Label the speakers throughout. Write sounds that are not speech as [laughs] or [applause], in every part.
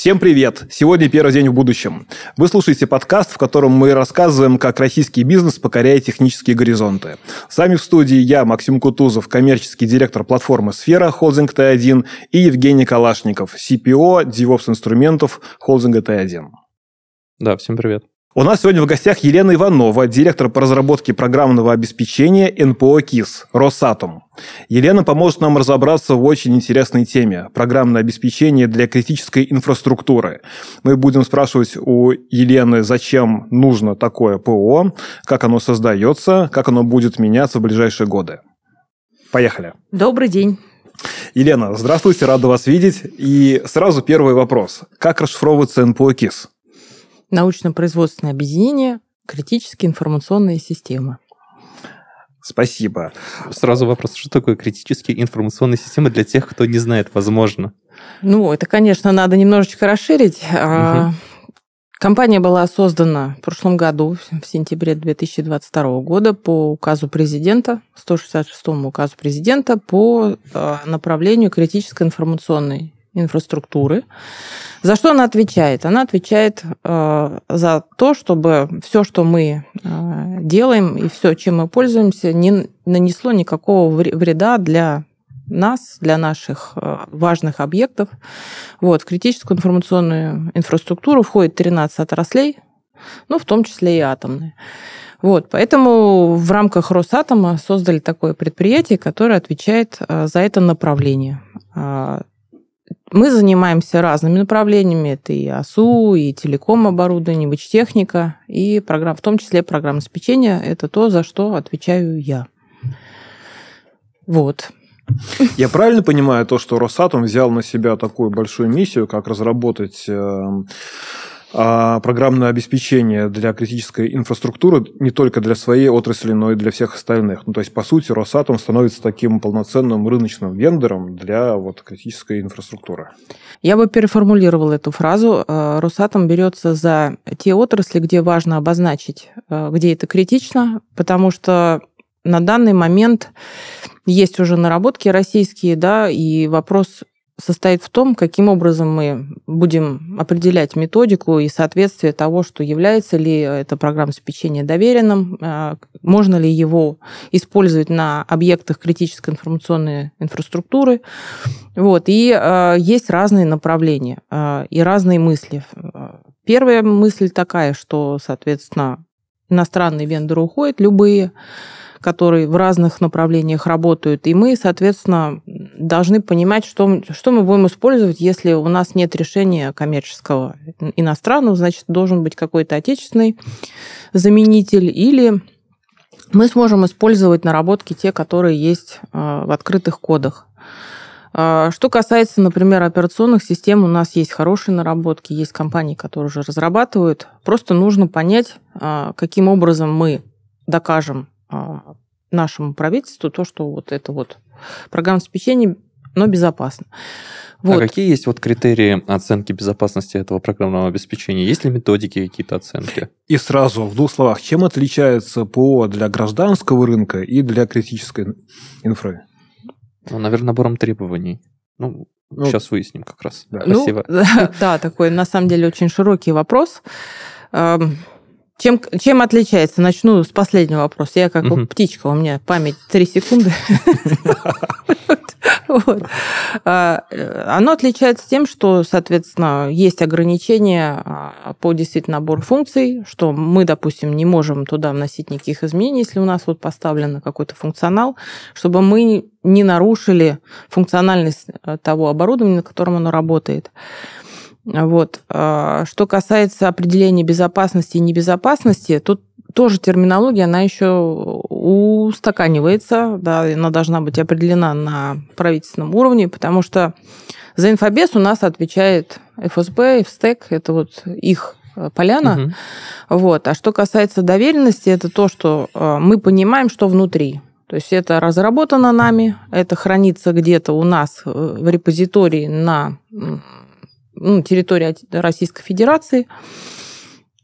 Speaker 1: Всем привет! Сегодня первый день в будущем. Вы слушаете подкаст, в котором мы рассказываем, как российский бизнес покоряет технические горизонты. С вами в студии я, Максим Кутузов, коммерческий директор платформы «Сфера» холдинг Т1 и Евгений Калашников, CPO, DevOps инструментов холдинга Т1.
Speaker 2: Да, всем привет.
Speaker 1: У нас сегодня в гостях Елена Иванова, директор по разработке программного обеспечения НПО КИС «Росатом». Елена поможет нам разобраться в очень интересной теме – программное обеспечение для критической инфраструктуры. Мы будем спрашивать у Елены, зачем нужно такое ПО, как оно создается, как оно будет меняться в ближайшие годы. Поехали.
Speaker 3: Добрый день.
Speaker 1: Елена, здравствуйте, рада вас видеть. И сразу первый вопрос. Как расшифровывается НПО КИС?
Speaker 3: Научно-производственное объединение «Критические информационные системы».
Speaker 1: Спасибо.
Speaker 2: Сразу вопрос, что такое критические информационные системы для тех, кто не знает, возможно?
Speaker 3: Ну, это, конечно, надо немножечко расширить. Угу. Компания была создана в прошлом году, в сентябре 2022 года, по указу президента, 166 указу президента по а, направлению критической информационной инфраструктуры. За что она отвечает? Она отвечает э, за то, чтобы все, что мы э, делаем и все, чем мы пользуемся, не нанесло никакого вреда для нас, для наших э, важных объектов. Вот, в критическую информационную инфраструктуру входит 13 отраслей, ну, в том числе и атомные. Вот, поэтому в рамках Росатома создали такое предприятие, которое отвечает э, за это направление. Мы занимаемся разными направлениями. Это и АСУ, и телеком оборудование, и техника, и программ, в том числе программа обеспечения. Это то, за что отвечаю я. Вот.
Speaker 1: Я правильно понимаю то, что Росатом взял на себя такую большую миссию, как разработать эм, программное обеспечение для критической инфраструктуры не только для своей отрасли, но и для всех остальных. Ну, то есть, по сути, Росатом становится таким полноценным рыночным вендором для вот, критической инфраструктуры.
Speaker 3: Я бы переформулировала эту фразу. Э, Росатом берется за те отрасли, где важно обозначить, э, где это критично, потому что на данный момент есть уже наработки российские, да, и вопрос состоит в том, каким образом мы будем определять методику и соответствие того, что является ли это программа обеспечения доверенным, а, можно ли его использовать на объектах критической информационной инфраструктуры. Вот. И а, есть разные направления а, и разные мысли. Первая мысль такая, что, соответственно, иностранные вендоры уходят, любые, которые в разных направлениях работают. И мы, соответственно, должны понимать, что, что мы будем использовать, если у нас нет решения коммерческого иностранного, значит, должен быть какой-то отечественный заменитель или мы сможем использовать наработки те, которые есть а, в открытых кодах. А, что касается, например, операционных систем, у нас есть хорошие наработки, есть компании, которые уже разрабатывают. Просто нужно понять, а, каким образом мы докажем нашему правительству то, что вот это вот программа обеспечения, но безопасно.
Speaker 2: Вот. А какие есть вот критерии оценки безопасности этого программного обеспечения? Есть ли методики какие-то оценки?
Speaker 1: И сразу в двух словах, чем отличается ПО для гражданского рынка и для критической инфры?
Speaker 2: Ну, наверное, набором требований. Ну, ну сейчас выясним как раз.
Speaker 3: Да. Спасибо. Ну, [laughs] да, такой на самом деле очень широкий вопрос. Чем, чем отличается? Начну с последнего вопроса. Я как угу. птичка, у меня память 3 секунды. [laughs] А, оно отличается тем, что, соответственно, есть ограничения а, по действительно набору функций, что мы, допустим, не можем туда вносить никаких изменений, если у нас вот поставлен какой-то функционал, чтобы мы не нарушили функциональность э, того оборудования, на котором оно работает. Вот. А, что касается определения безопасности и небезопасности, тут тоже терминология, она еще устаканивается, да, она должна быть определена на правительственном уровне, потому что за инфобес у нас отвечает ФСБ, ФСТЭК, это вот их э, поляна. Угу. Вот. А что касается доверенности, это то, что э, мы понимаем, что внутри. То есть это разработано нами, это хранится где-то у нас э, в репозитории на ну, территории Российской Федерации.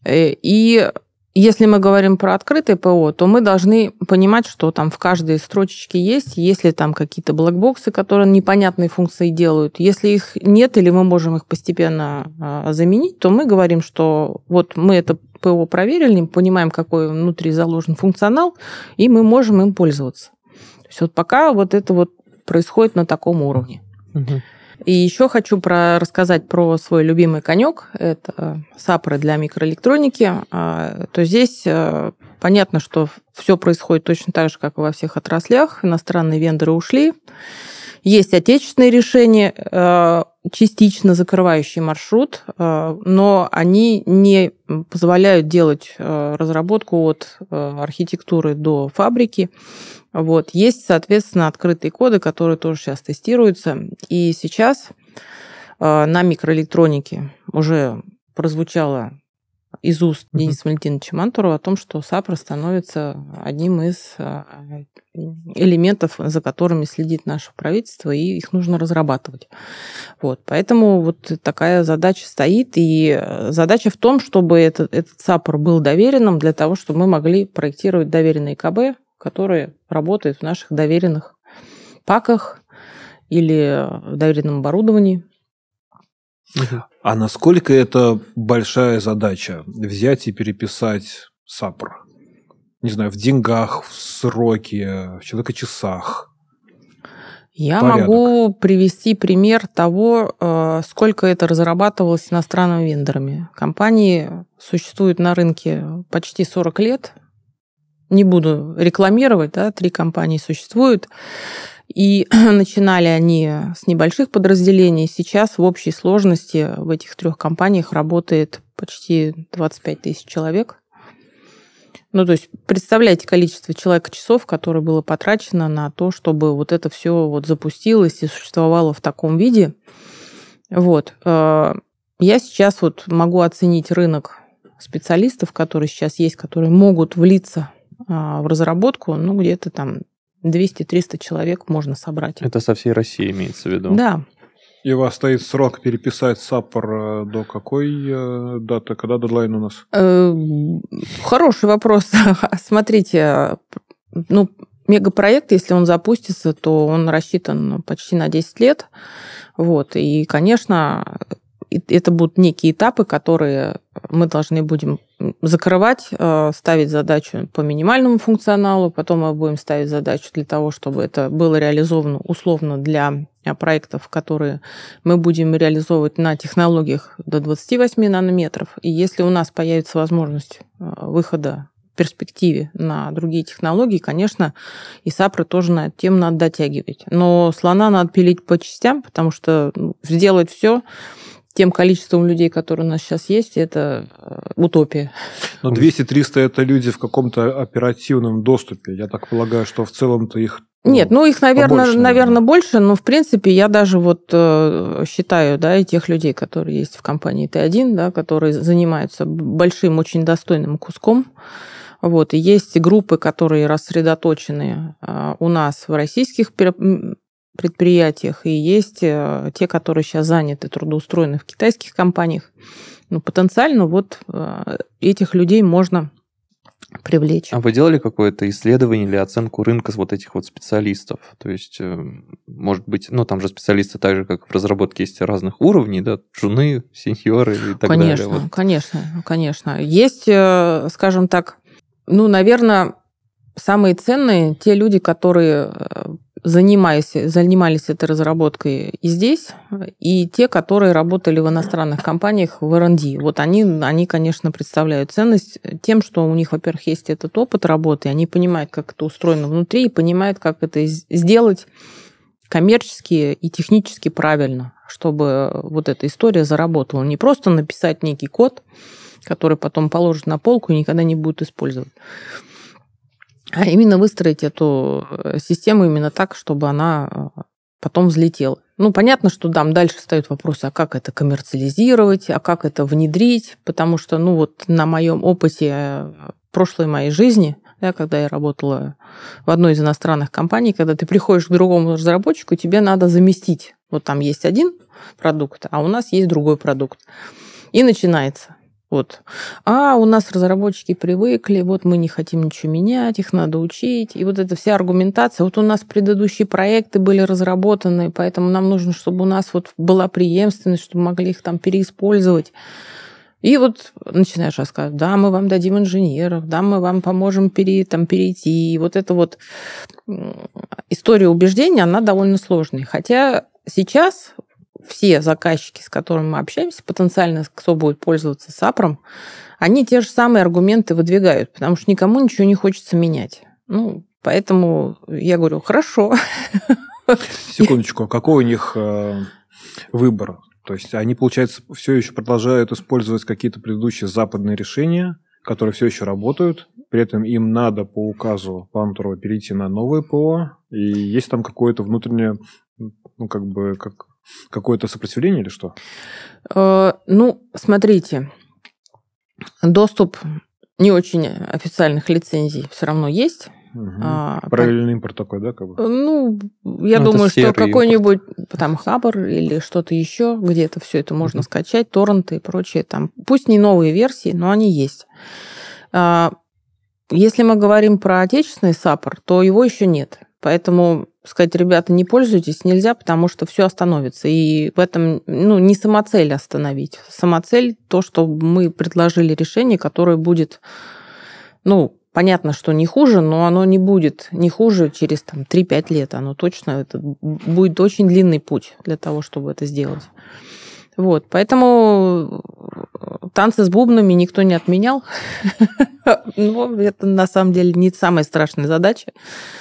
Speaker 3: И если мы говорим про открытое ПО, то мы должны понимать, что там в каждой строчечке есть, если там какие-то блокбоксы, которые непонятные функции делают. Если их нет или мы можем их постепенно а, заменить, то мы говорим, что вот мы это ПО проверили, понимаем, какой внутри заложен функционал, и мы можем им пользоваться. То есть вот пока вот это вот происходит на таком уровне. Угу. И еще хочу про, рассказать про свой любимый конек. Это сапры для микроэлектроники. А, то здесь э, понятно, что все происходит точно так же, как и во всех отраслях. Иностранные вендоры ушли. Есть отечественные решения, э, частично закрывающие маршрут, э, но они не позволяют делать разработку от архитектуры до фабрики. Вот. Есть, соответственно, открытые коды, которые тоже сейчас тестируются. И сейчас э, на микроэлектронике уже прозвучало из уст mm-hmm. Дениса Валентиновича Мантурова о том, что САПРа становится одним из э, элементов, за которыми следит наше правительство, и их нужно разрабатывать. Вот. Поэтому вот такая задача стоит, и задача в том, чтобы этот, этот САПР был доверенным для того, чтобы мы могли проектировать доверенные КБ, которые работают в наших доверенных паках или в доверенном оборудовании.
Speaker 1: А насколько это большая задача взять и переписать САПР? Не знаю, в деньгах, в сроке, в человека-часах?
Speaker 3: Я порядок. могу привести пример того, э, сколько это разрабатывалось иностранными вендорами. Компании существуют на рынке почти 40 лет, не буду рекламировать, да, три компании существуют. И [clears throat] начинали они с небольших подразделений. Сейчас в общей сложности в этих трех компаниях работает почти 25 тысяч человек. Ну, то есть представляете количество человека-часов, которое было потрачено на то, чтобы вот это все вот запустилось и существовало в таком виде. Вот. Э, я сейчас вот могу оценить рынок специалистов, которые сейчас есть, которые могут влиться в разработку, ну, где-то там 200-300 человек можно собрать.
Speaker 2: Это со всей России имеется в виду?
Speaker 3: Да.
Speaker 1: И у вас стоит срок переписать САПОР э, до какой э, даты? Когда дедлайн у нас?
Speaker 3: Э, хороший вопрос. [laughs] Смотрите, ну, мегапроект, если он запустится, то он рассчитан почти на 10 лет. Вот. И, конечно, это будут некие этапы, которые мы должны будем закрывать, э, ставить задачу по минимальному функционалу, потом мы будем ставить задачу для того, чтобы это было реализовано условно для э, проектов, которые мы будем реализовывать на технологиях до 28 нанометров. И если у нас появится возможность э, выхода в перспективе на другие технологии, конечно, и САПры тоже на эту тему надо дотягивать. Но слона надо пилить по частям, потому что ну, сделать все тем количеством людей, которые у нас сейчас есть, это э, утопия.
Speaker 1: Но 200-300 это люди в каком-то оперативном доступе. Я так полагаю, что в целом-то их
Speaker 3: ну, нет, ну их, наверное, побольше, наверное, больше, но в принципе я даже вот э, считаю, да, и тех людей, которые есть в компании Т1, да, которые занимаются большим, очень достойным куском. Вот, и есть группы, которые рассредоточены э, у нас в российских предприятиях, и есть э, те, которые сейчас заняты, трудоустроены в китайских компаниях. Ну, потенциально вот э, этих людей можно привлечь.
Speaker 2: А вы делали какое-то исследование или оценку рынка вот этих вот специалистов? То есть, э, может быть, ну, там же специалисты так же, как в разработке есть разных уровней, да, джуны, сеньоры и так
Speaker 3: конечно,
Speaker 2: далее.
Speaker 3: Вот. Конечно, конечно. Есть, скажем так, ну, наверное, самые ценные те люди, которые занимаясь, занимались этой разработкой и здесь, и те, которые работали в иностранных компаниях в R&D. Вот они, они, конечно, представляют ценность тем, что у них, во-первых, есть этот опыт работы, они понимают, как это устроено внутри, и понимают, как это сделать коммерчески и технически правильно, чтобы вот эта история заработала. Не просто написать некий код, который потом положат на полку и никогда не будут использовать а именно выстроить эту э, систему именно так, чтобы она э, потом взлетела. Ну, понятно, что там дальше встают вопросы, а как это коммерциализировать, а как это внедрить, потому что, ну, вот на моем опыте э, прошлой моей жизни, да, когда я работала в одной из иностранных компаний, когда ты приходишь к другому разработчику, тебе надо заместить. Вот там есть один продукт, а у нас есть другой продукт. И начинается. Вот. А у нас разработчики привыкли, вот мы не хотим ничего менять, их надо учить. И вот эта вся аргументация. Вот у нас предыдущие проекты были разработаны, поэтому нам нужно, чтобы у нас вот была преемственность, чтобы могли их там переиспользовать. И вот начинаешь рассказывать, да, мы вам дадим инженеров, да, мы вам поможем пере, там, перейти. И вот эта вот история убеждения, она довольно сложная. Хотя сейчас все заказчики, с которыми мы общаемся, потенциально кто будет пользоваться САПРом, они те же самые аргументы выдвигают, потому что никому ничего не хочется менять. Ну, поэтому я говорю, хорошо.
Speaker 1: Секундочку, а какой у них э, выбор? То есть они, получается, все еще продолжают использовать какие-то предыдущие западные решения, которые все еще работают, при этом им надо по указу Пантрова перейти на новое ПО, и есть там какое-то внутреннее, ну, как бы, как какое-то сопротивление или что?
Speaker 3: Э, ну, смотрите, доступ не очень официальных лицензий все равно есть.
Speaker 1: Угу. А, Параллельный импорт такой, да, как бы?
Speaker 3: Ну, я ну, думаю, что какой-нибудь там хабр или что-то еще, где-то все это можно угу. скачать, торренты и прочее. Там, пусть не новые версии, но они есть. А, если мы говорим про отечественный саппор, то его еще нет. Поэтому сказать, ребята, не пользуйтесь, нельзя, потому что все остановится. И в этом ну, не самоцель остановить. Самоцель то, что мы предложили решение, которое будет, ну, понятно, что не хуже, но оно не будет не хуже через там, 3-5 лет. Оно точно это будет очень длинный путь для того, чтобы это сделать. Вот, поэтому танцы с бубнами никто не отменял. [laughs] Но это на самом деле не самая страшная задача.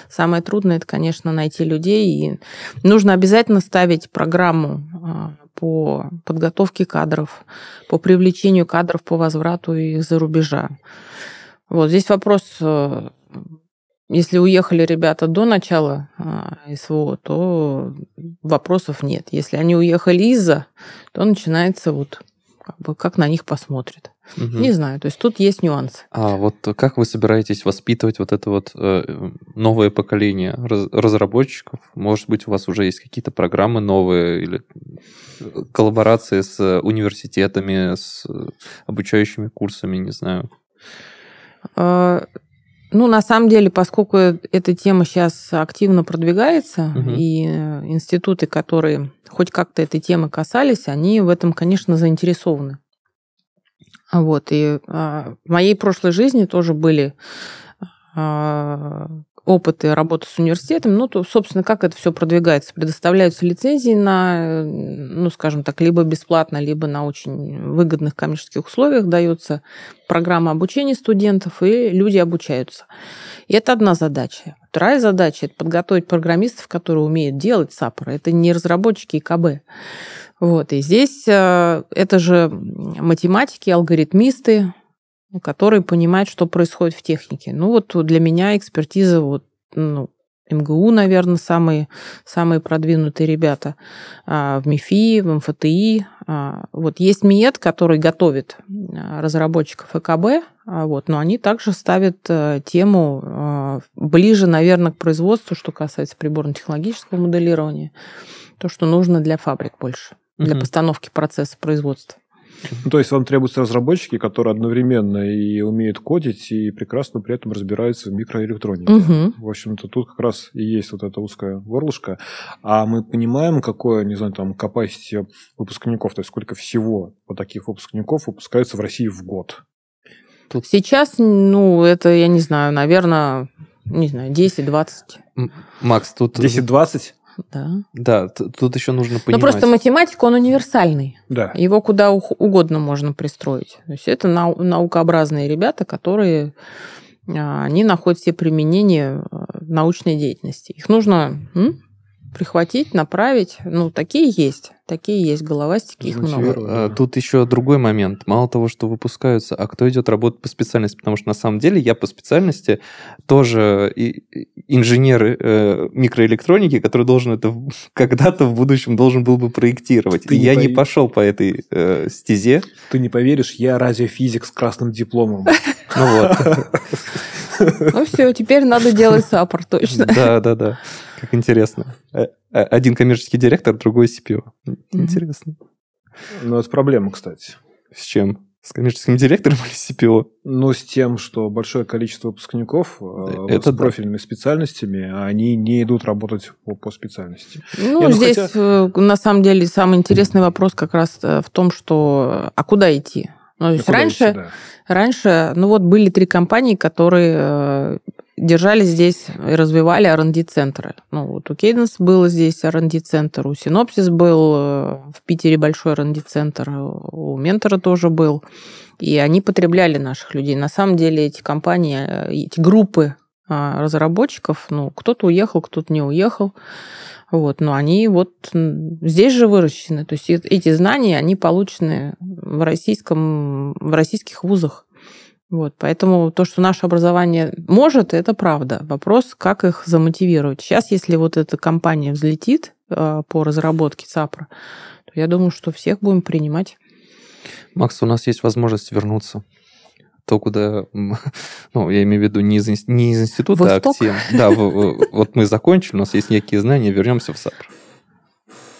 Speaker 3: Самое трудное это, конечно, найти людей. И нужно обязательно ставить программу а, по подготовке кадров, по привлечению кадров по возврату из-за рубежа. Вот здесь вопрос э, если уехали ребята до начала а, СВО, то вопросов нет. Если они уехали из-за, то начинается вот как, бы, как на них посмотрят. Угу. Не знаю, то есть тут есть нюансы.
Speaker 2: А вот как вы собираетесь воспитывать вот это вот э, новое поколение раз, разработчиков? Может быть, у вас уже есть какие-то программы новые или э, коллаборации с университетами, с обучающими курсами, не знаю?
Speaker 3: Ну, на самом деле, поскольку эта тема сейчас активно продвигается, угу. и э, институты, которые хоть как-то этой темы касались, они в этом, конечно, заинтересованы. Вот, и а, в моей прошлой жизни тоже были а, опыты работы с университетом, ну, то, собственно, как это все продвигается? Предоставляются лицензии на, ну, скажем так, либо бесплатно, либо на очень выгодных коммерческих условиях дается программа обучения студентов, и люди обучаются. И это одна задача. Вторая задача – это подготовить программистов, которые умеют делать САПРы. Это не разработчики ИКБ. Вот. И здесь э, это же математики, алгоритмисты, который понимает, что происходит в технике. Ну вот для меня экспертиза вот, ну, МГУ, наверное, самые, самые продвинутые ребята. А, в МИФИ, в МФТИ. А, вот есть МИЭД, который готовит а, разработчиков ЭКБ, вот, но они также ставят э, тему ближе, наверное, к производству, что касается приборно-технологического моделирования, то, что нужно для фабрик больше, для угу. постановки процесса производства.
Speaker 1: Ну, то есть вам требуются разработчики, которые одновременно и умеют кодить, и прекрасно при этом разбираются в микроэлектронике. Угу. В общем-то, тут как раз и есть вот эта узкая горлышко. А мы понимаем, какое, не знаю, там, capacity выпускников, то есть сколько всего вот таких выпускников выпускается в России в год.
Speaker 3: Тут... Сейчас, ну, это, я не знаю, наверное, не знаю, 10-20.
Speaker 2: Макс, тут...
Speaker 1: 10-20?
Speaker 3: Да.
Speaker 2: Да, тут еще нужно понимать.
Speaker 3: Ну, просто математика, он универсальный.
Speaker 1: Да.
Speaker 3: Его куда угодно можно пристроить. То есть это нау- наукообразные ребята, которые а, они находят все применения в научной деятельности. Их нужно м, прихватить, направить. Ну, такие есть. Такие есть головастики, их много.
Speaker 2: А, тут еще другой момент. Мало того, что выпускаются, а кто идет работать по специальности? Потому что на самом деле я по специальности тоже инженер э, микроэлектроники, который должен это [laughs] когда-то в будущем должен был бы проектировать. Ты И не я повер... не пошел по этой э, стезе.
Speaker 1: Ты не поверишь, я радиофизик с красным дипломом.
Speaker 2: Ну вот. [laughs]
Speaker 3: Ну все, теперь надо делать саппорт точно.
Speaker 2: Да, да, да. Как интересно. Э, э, один коммерческий директор, другой CPO. Интересно.
Speaker 1: Ну, это проблема, кстати.
Speaker 2: С чем? С коммерческим директором или CPO?
Speaker 1: Ну, с тем, что большое количество выпускников э, Это с да. профильными специальностями, а они не идут работать по, по специальности.
Speaker 3: Ну, Я, ну здесь хотя... На самом деле самый интересный вопрос как раз в том, что а куда идти? Ну, то есть раньше, да. раньше, ну вот были три компании, которые держали здесь и развивали R&D-центры. Ну, вот у Cadence был здесь R&D-центр, у Synopsys был э, в Питере большой R&D-центр, у Ментора тоже был. И они потребляли наших людей. На самом деле эти компании, э, эти группы разработчиков, ну, кто-то уехал, кто-то не уехал. Вот, но они вот здесь же выращены. То есть эти знания, они получены в, российском, в российских вузах. Вот, поэтому то, что наше образование может, это правда. Вопрос, как их замотивировать. Сейчас, если вот эта компания взлетит э, по разработке ЦАПРа, то я думаю, что всех будем принимать.
Speaker 2: Макс, у нас есть возможность вернуться то, куда, [laughs] ну, я имею в виду не из, не из института, Восток? а к тем. Да, вот мы закончили, у нас есть некие знания, вернемся в САПР.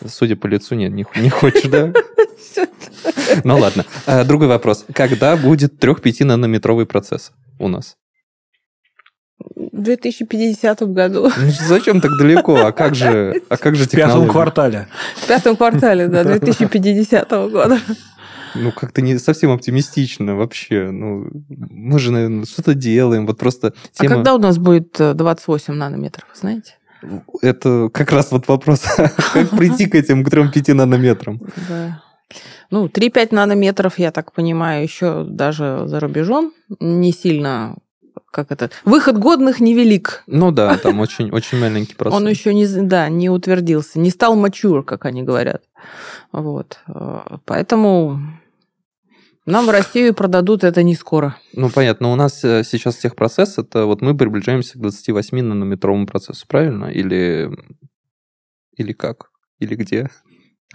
Speaker 2: Судя по лицу, нет, не, не хочешь, да? Ну ладно. А, другой вопрос. Когда будет 3-5 нанометровый процесс у нас?
Speaker 3: В 2050 году. [laughs]
Speaker 2: Ну, зачем так далеко? А как же, а как же технология?
Speaker 1: В пятом квартале.
Speaker 3: В пятом квартале, да, [laughs] 2050 года.
Speaker 2: Ну, как-то не совсем оптимистично вообще. Ну, мы же, наверное, что-то делаем. Вот просто
Speaker 3: а тема... А когда у нас будет 28 э, нанометров, знаете?
Speaker 2: Это как раз вот вопрос, [laughs] как прийти к этим к 3-5 нанометрам.
Speaker 3: Да. Ну, 3-5 нанометров, я так понимаю, еще даже за рубежом не сильно как это, выход годных невелик.
Speaker 2: Ну да, там очень, очень маленький процесс.
Speaker 3: Он еще не, да, не утвердился, не стал мачур, как они говорят. Вот. Поэтому нам в Россию продадут это не скоро.
Speaker 2: Ну, понятно. У нас э, сейчас техпроцесс, это вот мы приближаемся к 28 нанометровому процессу, правильно? Или, или как? Или где?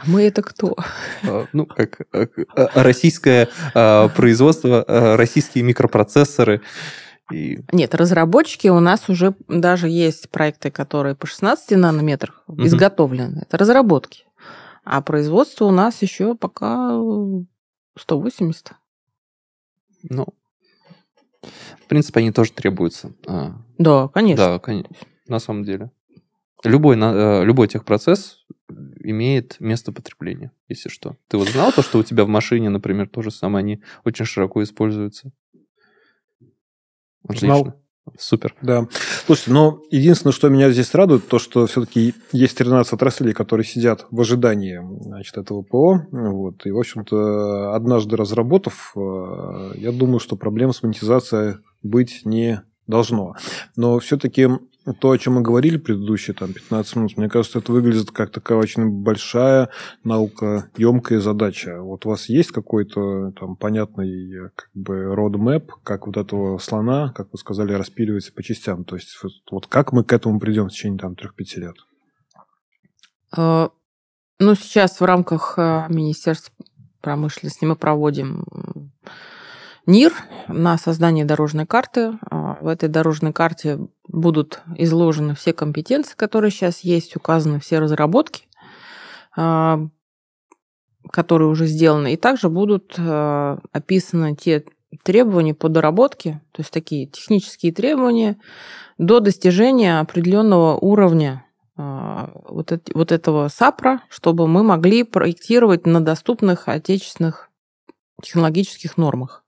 Speaker 3: Мы это кто?
Speaker 2: А, ну, как а, а, российское производство, российские микропроцессоры.
Speaker 3: И... Нет, разработчики у нас уже даже есть проекты, которые по 16 нанометрах угу. изготовлены. Это разработки. А производство у нас еще пока 180.
Speaker 2: Ну, в принципе, они тоже требуются.
Speaker 3: Да, конечно.
Speaker 2: Да, конечно. На самом деле. Любой, э, любой техпроцесс имеет место потребления, если что. Ты вот знал то, что у тебя в машине, например, тоже самое, они очень широко используются?
Speaker 1: Отлично. Знал.
Speaker 2: Супер.
Speaker 1: Да. Слушайте, но единственное, что меня здесь радует, то, что все-таки есть 13 отраслей, которые сидят в ожидании значит, этого ПО. Вот. И, в общем-то, однажды разработав, э, я думаю, что проблем с монетизацией быть не должно. Но все-таки то, о чем мы говорили предыдущие там, 15 минут, мне кажется, это выглядит как такая очень большая наукоемкая задача. Вот у вас есть какой-то там понятный как бы roadmap, как вот этого слона, как вы сказали, распиливается по частям? То есть вот как мы к этому придем в течение там 3-5 лет?
Speaker 3: А, ну, сейчас в рамках а, Министерства промышленности мы проводим НИР на создание дорожной карты. А, в этой дорожной карте будут изложены все компетенции, которые сейчас есть, указаны все разработки, а, которые уже сделаны, и также будут а, описаны те требования по доработке, то есть такие технические требования до достижения определенного уровня вот, вот этого САПРа, чтобы мы могли проектировать на доступных отечественных технологических нормах.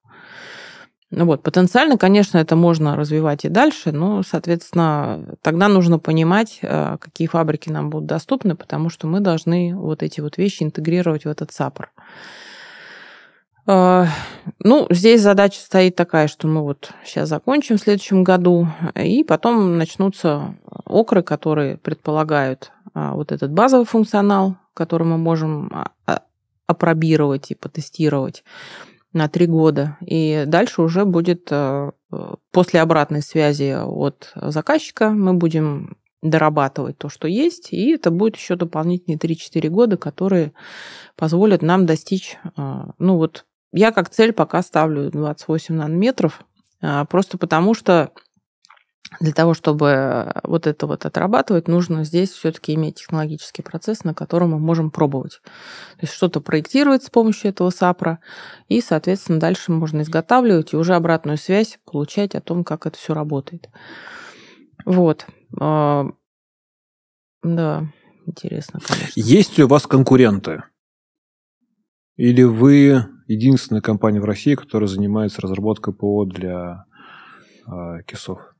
Speaker 3: Ну вот, потенциально, конечно, это можно развивать и дальше, но, соответственно, тогда нужно понимать, э, какие фабрики нам будут доступны, потому что мы должны вот эти вот вещи интегрировать в этот САПР. Э, ну, здесь задача стоит такая, что мы вот сейчас закончим в следующем году, и потом начнутся окры, которые предполагают э, вот этот базовый функционал, который мы можем а, опробировать и потестировать на три года. И дальше уже будет э, после обратной связи от заказчика мы будем дорабатывать то, что есть, и это будет еще дополнительные 3-4 года, которые позволят нам достичь, э, ну вот я как цель пока ставлю 28 нанометров, э, просто потому что для того, чтобы вот это вот отрабатывать, нужно здесь все-таки иметь технологический процесс, на котором мы можем пробовать. То есть что-то проектировать с помощью этого САПРа, и, соответственно, дальше можно изготавливать и уже обратную связь получать о том, как это все работает. Вот. А, да, интересно, конечно.
Speaker 1: Есть ли у вас конкуренты? Или вы единственная компания в России, которая занимается разработкой ПО для э, кисов?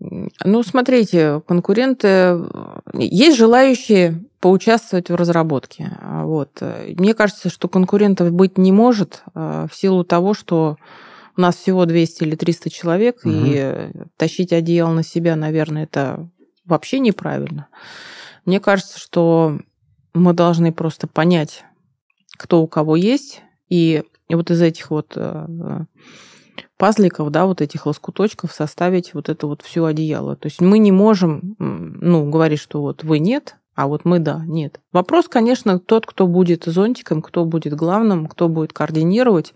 Speaker 3: Ну, смотрите, конкуренты... Есть желающие поучаствовать в разработке. Вот. Мне кажется, что конкурентов быть не может а, в силу того, что у нас всего 200 или 300 человек, угу. и тащить одеяло на себя, наверное, это вообще неправильно. Мне кажется, что мы должны просто понять, кто у кого есть, и вот из этих вот э, пазликов, да, вот этих лоскуточков составить вот это вот все одеяло. То есть мы не можем, ну, говорить, что вот вы нет, а вот мы да, нет. Вопрос, конечно, тот, кто будет зонтиком, кто будет главным, кто будет координировать,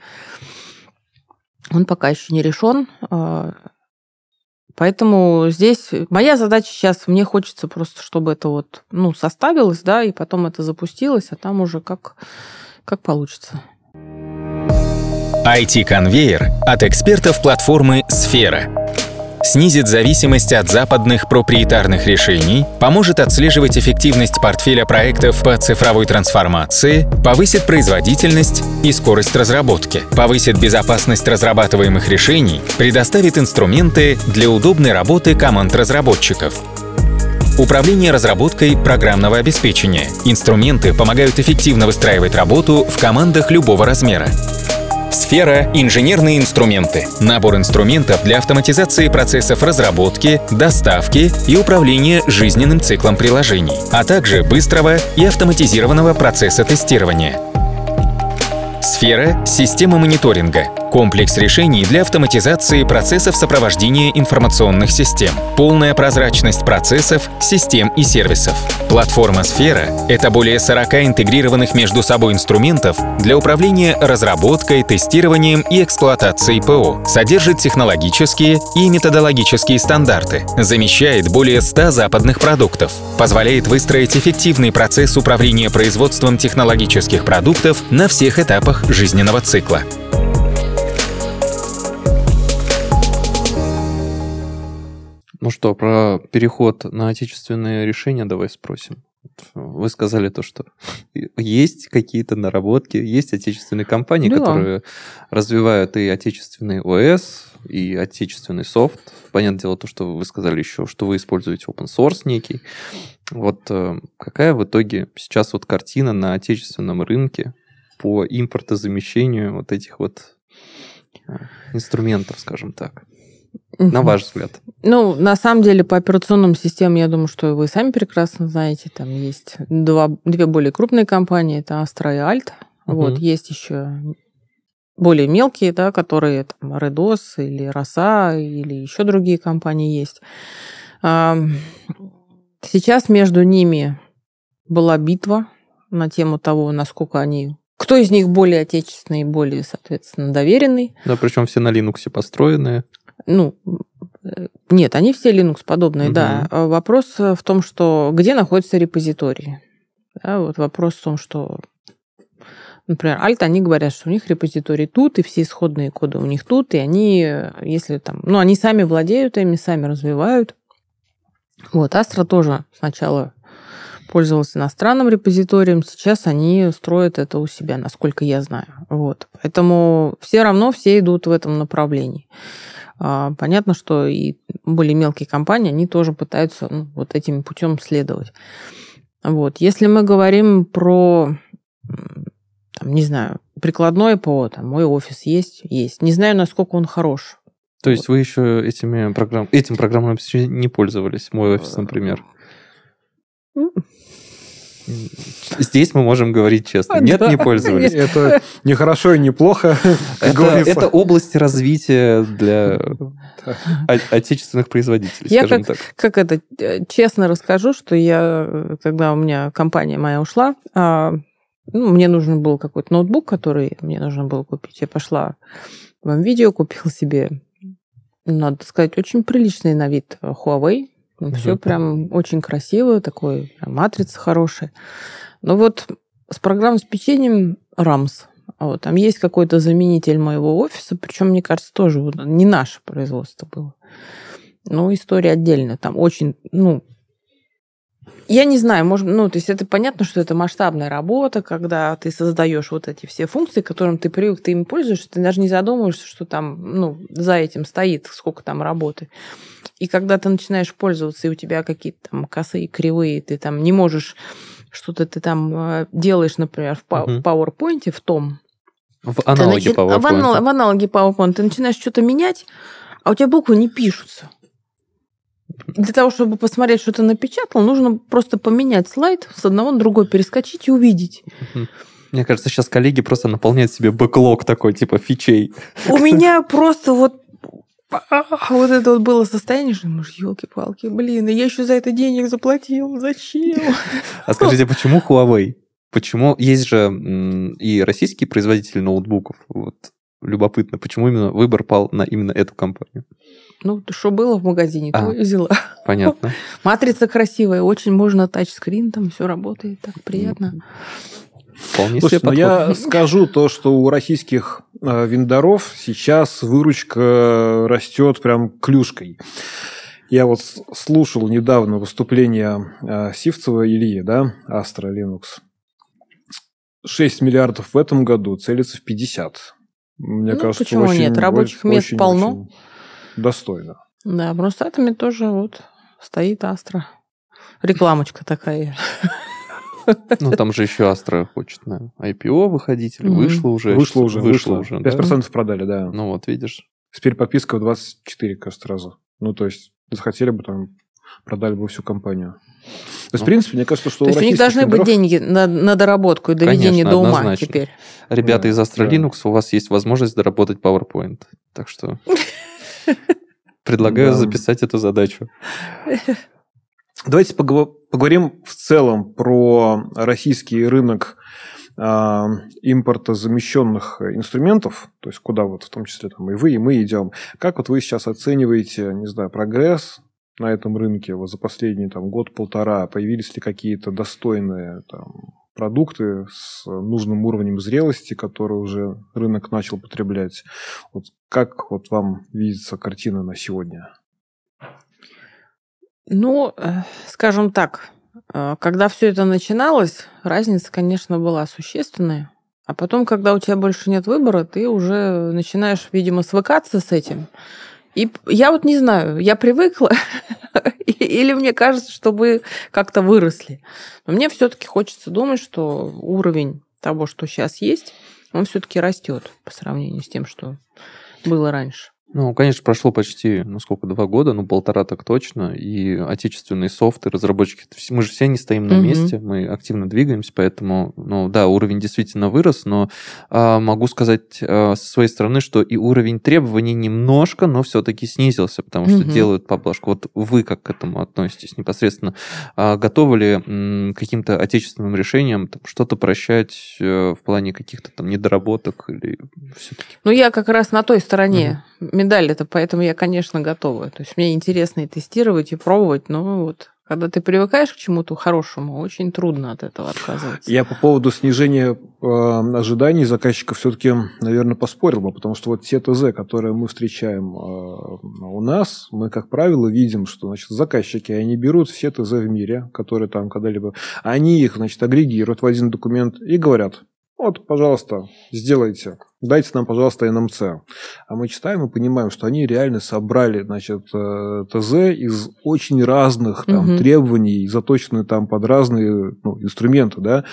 Speaker 3: он пока еще не решен. А, поэтому здесь моя задача сейчас, мне хочется просто, чтобы это вот, ну, составилось, да, и потом это запустилось, а там уже как, как получится.
Speaker 4: IT-конвейер от экспертов платформы «Сфера». Снизит зависимость от западных проприетарных решений, поможет отслеживать эффективность портфеля проектов по цифровой трансформации, повысит производительность и скорость разработки, повысит безопасность разрабатываемых решений, предоставит инструменты для удобной работы команд разработчиков, Управление разработкой программного обеспечения. Инструменты помогают эффективно выстраивать работу в командах любого размера. Сфера — инженерные инструменты. Набор инструментов для автоматизации процессов разработки, доставки и управления жизненным циклом приложений, а также быстрого и автоматизированного процесса тестирования. Сфера — система мониторинга. Комплекс решений для автоматизации процессов сопровождения информационных систем. Полная прозрачность процессов, систем и сервисов. Платформа «Сфера» — это более 40 интегрированных между собой инструментов для управления разработкой, тестированием и эксплуатацией ПО. Содержит технологические и методологические стандарты. Замещает более 100 западных продуктов. Позволяет выстроить эффективный процесс управления производством технологических продуктов на всех этапах жизненного цикла.
Speaker 2: Ну что, про переход на отечественные решения давай спросим. Вы сказали то, что [laughs] есть какие-то наработки, есть отечественные компании, да. которые развивают и отечественный ОС, и отечественный софт. Понятное дело, то, что вы сказали еще, что вы используете open source некий. Вот э, какая в итоге сейчас вот картина на отечественном рынке по импортозамещению вот этих вот э, инструментов, скажем так? На ваш взгляд?
Speaker 3: Ну, на самом деле, по операционным системам, я думаю, что вы сами прекрасно знаете, там есть два, две более крупные компании, это Astra и Alt. Угу. Вот, есть еще более мелкие, да, которые там Redos или Роса или еще другие компании есть. Сейчас между ними была битва на тему того, насколько они кто из них более отечественный, более, соответственно, доверенный.
Speaker 2: Да, причем все на Linux построенные.
Speaker 3: Ну, э, нет, они все Linux подобные, угу. да. А вопрос в том, что где находится репозиторий. Да, вот вопрос в том, что, например, Alt, они говорят, что у них репозиторий тут, и все исходные коды у них тут, и они, если там, ну, они сами владеют ими, сами развивают. Вот, Astra тоже сначала пользовался иностранным репозиторием, сейчас они строят это у себя, насколько я знаю. Вот. Поэтому все равно все идут в этом направлении. А, понятно, что и более мелкие компании, они тоже пытаются ну, вот этим путем следовать. Вот. Если мы говорим про, там, не знаю, прикладное ПО, там, мой офис есть, есть. Не знаю, насколько он хорош.
Speaker 2: То есть вот. вы еще этими программ... этим программным обеспечением не пользовались, мой офис, например? Здесь мы можем говорить честно. Нет, да. не пользовались.
Speaker 1: Это не хорошо и не плохо. [laughs]
Speaker 2: Это, это область развития для отечественных производителей,
Speaker 3: я как, так. Как это, э, честно расскажу, что я, когда у меня компания моя ушла, а, ну, мне нужен был какой-то ноутбук, который мне нужно было купить. Я пошла в видео, купила себе надо сказать, очень приличный на вид Huawei. Угу. Все прям очень красиво, такой прям матрица хорошая. Но вот с программным обеспечением RAMS. Вот, там есть какой-то заменитель моего офиса, причем, мне кажется, тоже не наше производство было. Ну, история отдельная. Там очень, ну, я не знаю, может, ну, то есть это понятно, что это масштабная работа, когда ты создаешь вот эти все функции, которым ты привык, ты им пользуешься, ты даже не задумываешься, что там, ну, за этим стоит, сколько там работы. И когда ты начинаешь пользоваться, и у тебя какие-то там косые, кривые, ты там не можешь что-то ты там э, делаешь, например, в PowerPoint, в том.
Speaker 2: В аналоге начи... PowerPoint. В, анал...
Speaker 3: в аналоге PowerPoint ты начинаешь что-то менять, а у тебя буквы не пишутся. Для того, чтобы посмотреть, что ты напечатал, нужно просто поменять слайд, с одного на другой перескочить и увидеть.
Speaker 2: Мне кажется, сейчас коллеги просто наполняют себе бэклог такой, типа фичей.
Speaker 3: У меня просто вот вот это вот было состояние, что, муж, елки-палки, блин, я еще за это денег заплатил, зачем?
Speaker 2: А скажите, почему Huawei? Почему есть же и российские производители ноутбуков? Вот любопытно, почему именно выбор пал на именно эту компанию?
Speaker 3: Ну, что было в магазине, а, то и взяла.
Speaker 2: Понятно.
Speaker 3: Матрица красивая, очень можно тачскрин, там все работает, так приятно.
Speaker 1: Вполне Слушай, себе ну я скажу то, что у российских э, вендоров сейчас выручка растет прям клюшкой. Я вот слушал недавно выступление э, Сивцева Ильи, да, Astra Linux. 6 миллиардов в этом году, целится в 50. Мне ну, кажется,
Speaker 3: почему очень, нет? Рабочих мест очень, полно. Очень
Speaker 1: достойно.
Speaker 3: Да, в Росатоме тоже вот стоит Астра. Рекламочка такая.
Speaker 2: Ну, там же еще Астра хочет на IPO выходить, или вышло уже?
Speaker 1: Вышло уже, вышло. уже. 5% да? продали, да.
Speaker 2: Ну, вот видишь.
Speaker 1: Теперь подписка в 24, кажется, сразу. Ну, то есть, захотели бы там, продали бы всю компанию. То есть, ну, в принципе, мне кажется, что
Speaker 3: То есть у них должны быть деньги на, на доработку и доведение Конечно, до ума однозначно. теперь.
Speaker 2: Ребята да, из Astra да. Linux, у вас есть возможность доработать PowerPoint. Так что [laughs] предлагаю записать эту задачу. [laughs]
Speaker 1: Давайте поговорим в целом про российский рынок а, импорта замещенных инструментов, то есть куда вот в том числе там и вы, и мы идем. Как вот вы сейчас оцениваете, не знаю, прогресс на этом рынке вот за последний там год-полтора? Появились ли какие-то достойные там продукты с нужным уровнем зрелости, которые уже рынок начал потреблять? Вот как вот вам видится картина на сегодня?
Speaker 3: Ну, э, скажем так, э, когда все это начиналось, разница, конечно, была существенная. А потом, когда у тебя больше нет выбора, ты уже начинаешь, видимо, свыкаться с этим. И я вот не знаю, я привыкла, [laughs] или мне кажется, что вы как-то выросли. Но мне все-таки хочется думать, что уровень того, что сейчас есть, он все-таки растет по сравнению с тем, что было раньше.
Speaker 2: Ну, конечно, прошло почти, ну, сколько, два года, ну, полтора так точно, и отечественные софты, разработчики, мы же все не стоим на угу. месте, мы активно двигаемся, поэтому, ну, да, уровень действительно вырос, но а, могу сказать а, со своей стороны, что и уровень требований немножко, но все-таки снизился, потому что угу. делают поблажку. Вот вы как к этому относитесь непосредственно? А, готовы ли м, каким-то отечественным решением что-то прощать а, в плане каких-то там недоработок или все-таки?
Speaker 3: Ну, я как раз на той стороне. Угу медаль это, поэтому я, конечно, готова. То есть мне интересно и тестировать, и пробовать, но вот когда ты привыкаешь к чему-то хорошему, очень трудно от этого отказываться.
Speaker 1: Я по поводу снижения э, ожиданий заказчика все-таки, наверное, поспорил бы, потому что вот те ТЗ, которые мы встречаем э, у нас, мы, как правило, видим, что значит, заказчики, они берут все ТЗ в мире, которые там когда-либо, они их, значит, агрегируют в один документ и говорят, вот, пожалуйста, сделайте дайте нам, пожалуйста, НМЦ. А мы читаем и понимаем, что они реально собрали, значит, э, ТЗ из очень разных там, угу. требований, заточенные там под разные ну, инструменты, да.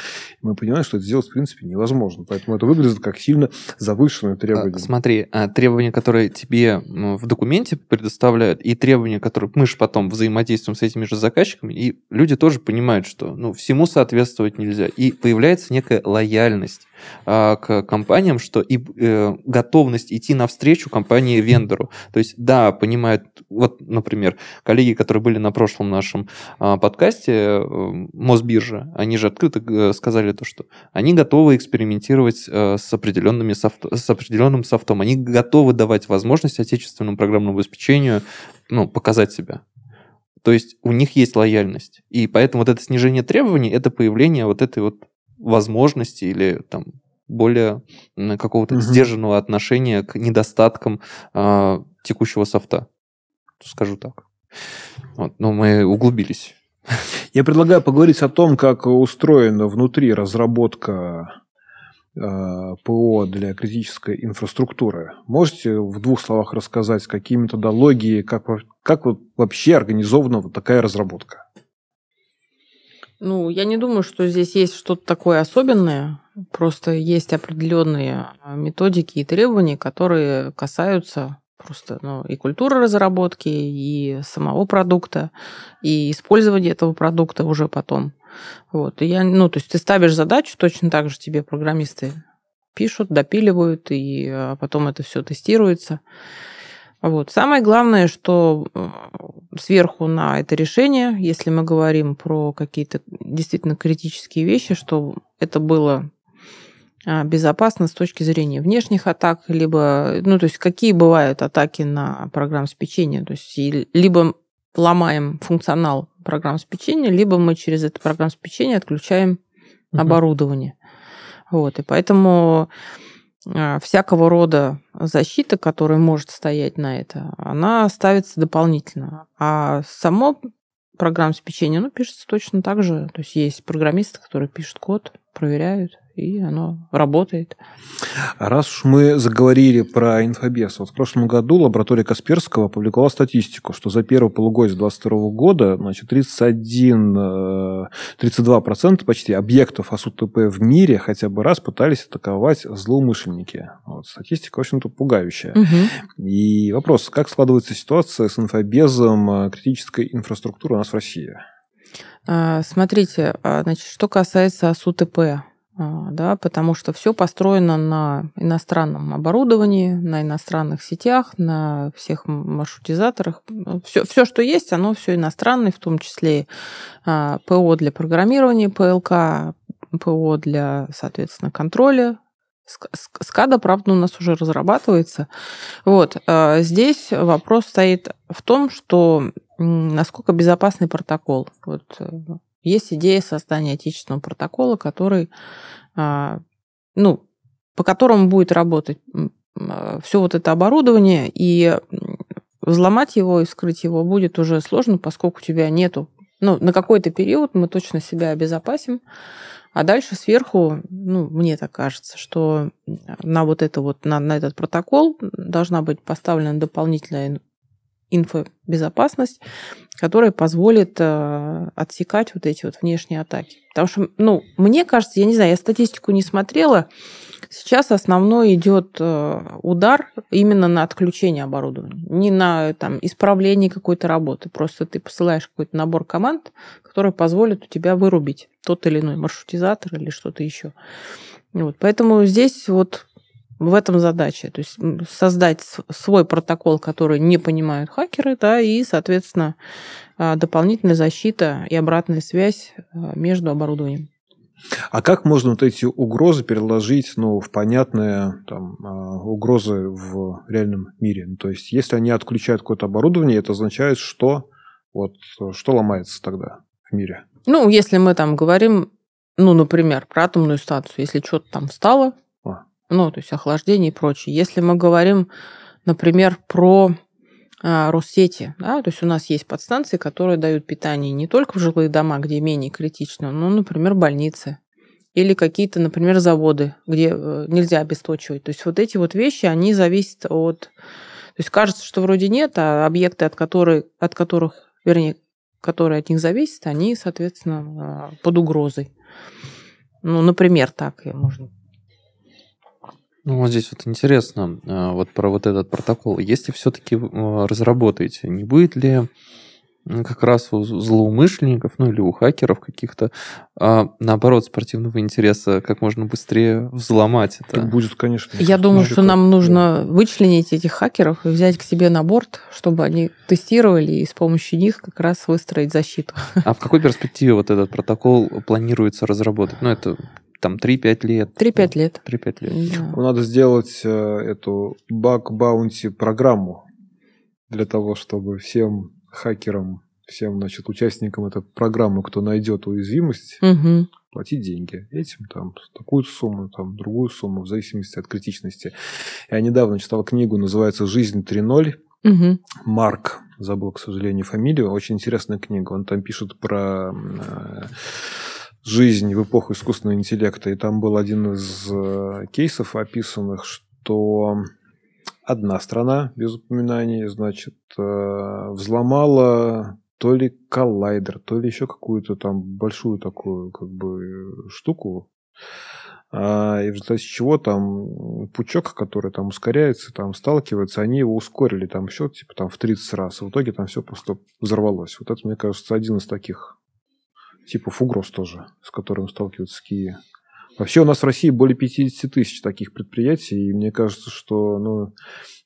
Speaker 1: И мы понимаем, что это сделать, в принципе, невозможно. Поэтому это выглядит как сильно завышенное требование.
Speaker 2: Смотри, а требования, которые тебе в документе предоставляют, и требования, которые мы же потом взаимодействуем с этими же заказчиками, и люди тоже понимают, что ну, всему соответствовать нельзя. И появляется некая лояльность а, к компаниям, что и э, готовность идти навстречу компании-вендору. То есть, да, понимают, вот, например, коллеги, которые были на прошлом нашем а, подкасте, э, Мосбиржа, они же открыто э, сказали то, что они готовы экспериментировать э, с, определенными софт, с определенным софтом, они готовы давать возможность отечественному программному обеспечению ну, показать себя. То есть у них есть лояльность. И поэтому вот это снижение требований – это появление вот этой вот возможности или там более какого-то угу. сдержанного отношения к недостаткам э, текущего софта. Скажу так. Вот, но мы углубились.
Speaker 1: Я предлагаю поговорить о том, как устроена внутри разработка Э, ПО для критической инфраструктуры. Можете в двух словах рассказать, какие методологии, как, как вот вообще организована вот такая разработка?
Speaker 3: Ну, я не думаю, что здесь есть что-то такое особенное. Просто есть определенные методики и требования, которые касаются просто ну, и культуры разработки, и самого продукта, и использования этого продукта уже потом. Вот. И я, ну, то есть ты ставишь задачу, точно так же тебе программисты пишут, допиливают, и а, потом это все тестируется. Вот. Самое главное, что сверху на это решение, если мы говорим про какие-то действительно критические вещи, что это было а, безопасно с точки зрения внешних атак, либо, ну, то есть какие бывают атаки на программу обеспечения, то есть либо ломаем функционал программ обеспечения, либо мы через это программное обеспечение отключаем угу. оборудование. Вот, и поэтому всякого рода защита, которая может стоять на это, она ставится дополнительно. А само программное обеспечение, ну, пишется точно так же. То есть есть программисты, которые пишут код, проверяют, и оно работает.
Speaker 1: Раз уж мы заговорили про инфобес, вот в прошлом году лаборатория Касперского опубликовала статистику, что за первое полугодие 2022 года значит, 31, 32% э, почти объектов АСУТП в мире хотя бы раз пытались атаковать злоумышленники. Вот, статистика, в общем-то, пугающая. Угу. И вопрос, как складывается ситуация с инфобезом э, критической инфраструктуры у нас в России?
Speaker 3: А, смотрите, а, значит, что касается АСУТП, а, да, потому что все построено на иностранном оборудовании, на иностранных сетях, на всех маршрутизаторах. Все, все что есть, оно все иностранное, в том числе ПО для программирования, ПЛК, ПО для, соответственно, контроля. СКАДА, правда, у нас уже разрабатывается. Вот. Здесь вопрос стоит в том, что насколько безопасный протокол. Вот э, есть идея создания отечественного протокола, который, а, ну, по которому будет работать а, все вот это оборудование, и взломать его и вскрыть его будет уже сложно, поскольку у тебя нету. Ну, на какой-то период мы точно себя обезопасим, а дальше сверху, ну, мне так кажется, что на вот это вот, на, на этот протокол должна быть поставлена дополнительная инфобезопасность, которая позволит э, отсекать вот эти вот внешние атаки. Потому что, ну, мне кажется, я не знаю, я статистику не смотрела, сейчас основной идет э, удар именно на отключение оборудования, не на там, исправление какой-то работы. Просто ты посылаешь какой-то набор команд, который позволит у тебя вырубить тот или иной маршрутизатор или что-то еще. Вот. Поэтому здесь вот в этом задача. То есть создать свой протокол, который не понимают хакеры, да, и, соответственно, а, дополнительная защита и обратная связь а, между оборудованием.
Speaker 1: А как можно вот эти угрозы переложить ну, в понятные там, а, угрозы в реальном мире? Ну, то есть, если они отключают какое-то оборудование, это означает, что вот что ломается тогда в мире?
Speaker 3: Ну, если мы там говорим, ну, например, про атомную станцию, если что-то там стало, ну, то есть охлаждение и прочее. Если мы говорим, например, про а, Россети, да, то есть у нас есть подстанции, которые дают питание не только в жилые дома, где менее критично, но, например, больницы или какие-то, например, заводы, где э, нельзя обесточивать. То есть вот эти вот вещи, они зависят от... То есть кажется, что вроде нет, а объекты, от которых, от которых вернее, которые от них зависят, они, соответственно, а, под угрозой. Ну, например, так можно
Speaker 2: ну, вот здесь вот интересно, а, вот про вот этот протокол. Если все-таки а, разработаете, не будет ли как раз у злоумышленников, ну или у хакеров каких-то, а, наоборот, спортивного интереса как можно быстрее взломать это.
Speaker 1: Так будет, конечно.
Speaker 3: Я думаю, что нам нужно вычленить этих хакеров и взять к себе на борт, чтобы они тестировали и с помощью них как раз выстроить защиту.
Speaker 2: А в какой перспективе вот этот протокол планируется разработать? Ну, это там 3-5 лет.
Speaker 3: 3-5 лет.
Speaker 2: 3-5 лет.
Speaker 1: Да. Надо сделать э, эту баг-баунти программу для того, чтобы всем хакерам, всем, значит, участникам этой программы, кто найдет уязвимость,
Speaker 3: угу.
Speaker 1: платить деньги. Этим там такую сумму, там другую сумму, в зависимости от критичности. Я недавно читал книгу, называется «Жизнь 3.0».
Speaker 3: Угу.
Speaker 1: Марк, забыл, к сожалению, фамилию. Очень интересная книга. Он там пишет про э, жизнь в эпоху искусственного интеллекта. И там был один из э, кейсов описанных, что одна страна, без упоминаний, значит, э, взломала то ли коллайдер, то ли еще какую-то там большую такую как бы штуку, а, и в результате чего там пучок, который там ускоряется, там сталкивается, они его ускорили там еще типа там в 30 раз. И в итоге там все просто взорвалось. Вот это, мне кажется, один из таких типов угроз тоже, с которым сталкиваются Киеве. Вообще у нас в России более 50 тысяч таких предприятий, и мне кажется, что ну,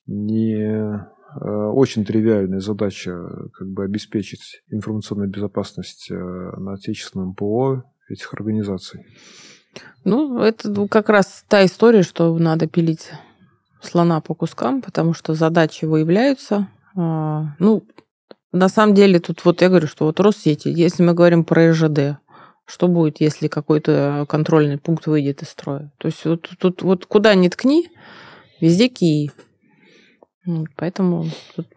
Speaker 1: не э, очень тривиальная задача как бы обеспечить информационную безопасность э, на отечественном ПО этих организаций.
Speaker 3: Ну, это как раз та история, что надо пилить слона по кускам, потому что задачи выявляются. А, ну, на самом деле, тут вот я говорю, что вот Россети, если мы говорим про РЖД, что будет, если какой-то контрольный пункт выйдет из строя? То есть вот тут вот куда ни ткни, везде кии. Поэтому тут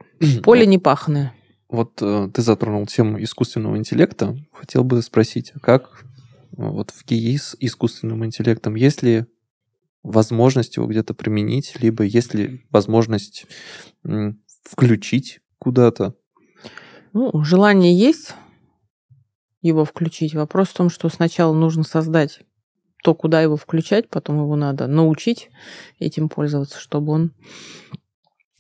Speaker 3: поле не пахное.
Speaker 2: Вот э, ты затронул тему искусственного интеллекта. Хотел бы спросить, а как э, вот в КИИ с искусственным интеллектом, есть ли возможность его где-то применить, либо есть ли возможность включить куда-то?
Speaker 3: Ну, желание есть, его включить. Вопрос в том, что сначала нужно создать то, куда его включать, потом его надо научить этим пользоваться, чтобы он...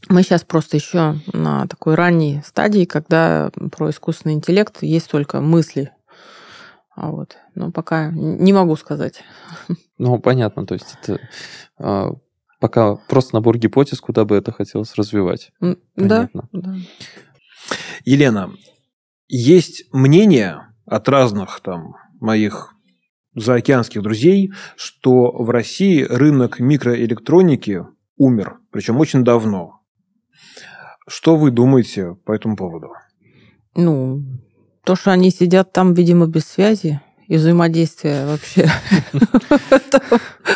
Speaker 3: Мы сейчас просто еще на такой ранней стадии, когда про искусственный интеллект есть только мысли. А вот. Но пока не могу сказать.
Speaker 2: Ну, понятно, то есть это а, пока просто набор гипотез, куда бы это хотелось развивать.
Speaker 3: Да, да.
Speaker 1: Елена, есть мнение, от разных там моих заокеанских друзей, что в России рынок микроэлектроники умер, причем очень давно. Что вы думаете по этому поводу?
Speaker 3: Ну, то, что они сидят там, видимо, без связи и взаимодействия вообще.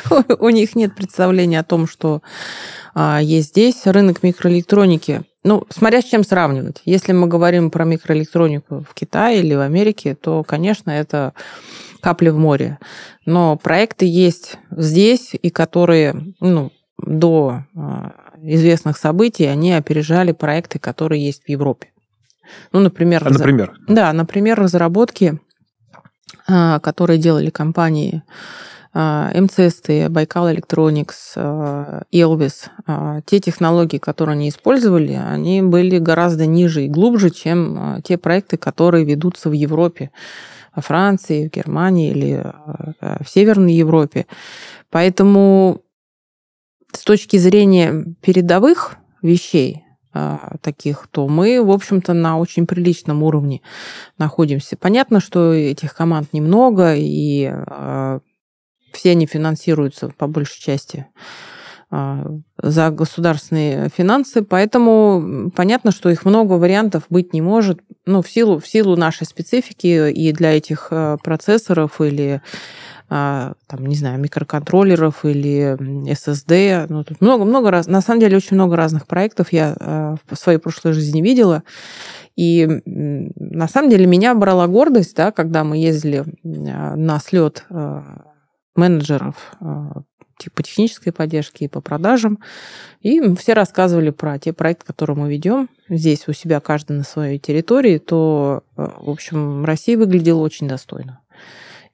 Speaker 3: [laughs] У них нет представления о том, что а, есть здесь рынок микроэлектроники ну, смотря с чем сравнивать. Если мы говорим про микроэлектронику в Китае или в Америке, то, конечно, это капли в море. Но проекты есть здесь, и которые ну, до а, известных событий, они опережали проекты, которые есть в Европе. Ну, например...
Speaker 1: А, например?
Speaker 3: Да, например, разработки, а, которые делали компании МЦСТ, Байкал Electronics, Elvis, а, те технологии, которые они использовали, они были гораздо ниже и глубже, чем а, те проекты, которые ведутся в Европе, во Франции, в Германии или в Северной Европе. Поэтому с точки зрения передовых вещей, таких, то мы, в общем-то, на очень приличном уровне находимся. Понятно, что этих команд немного, и все они финансируются по большей части а, за государственные финансы, поэтому понятно, что их много вариантов быть не может, ну, в силу, в силу нашей специфики и для этих а, процессоров или а, там, не знаю, микроконтроллеров или SSD. Ну, тут много-много раз. На самом деле очень много разных проектов я в своей прошлой жизни видела. И на самом деле меня брала гордость, да, когда мы ездили на слет менеджеров по типа технической поддержке и по продажам. И все рассказывали про те проекты, которые мы ведем здесь у себя, каждый на своей территории, то, э, в общем, Россия выглядела очень достойно.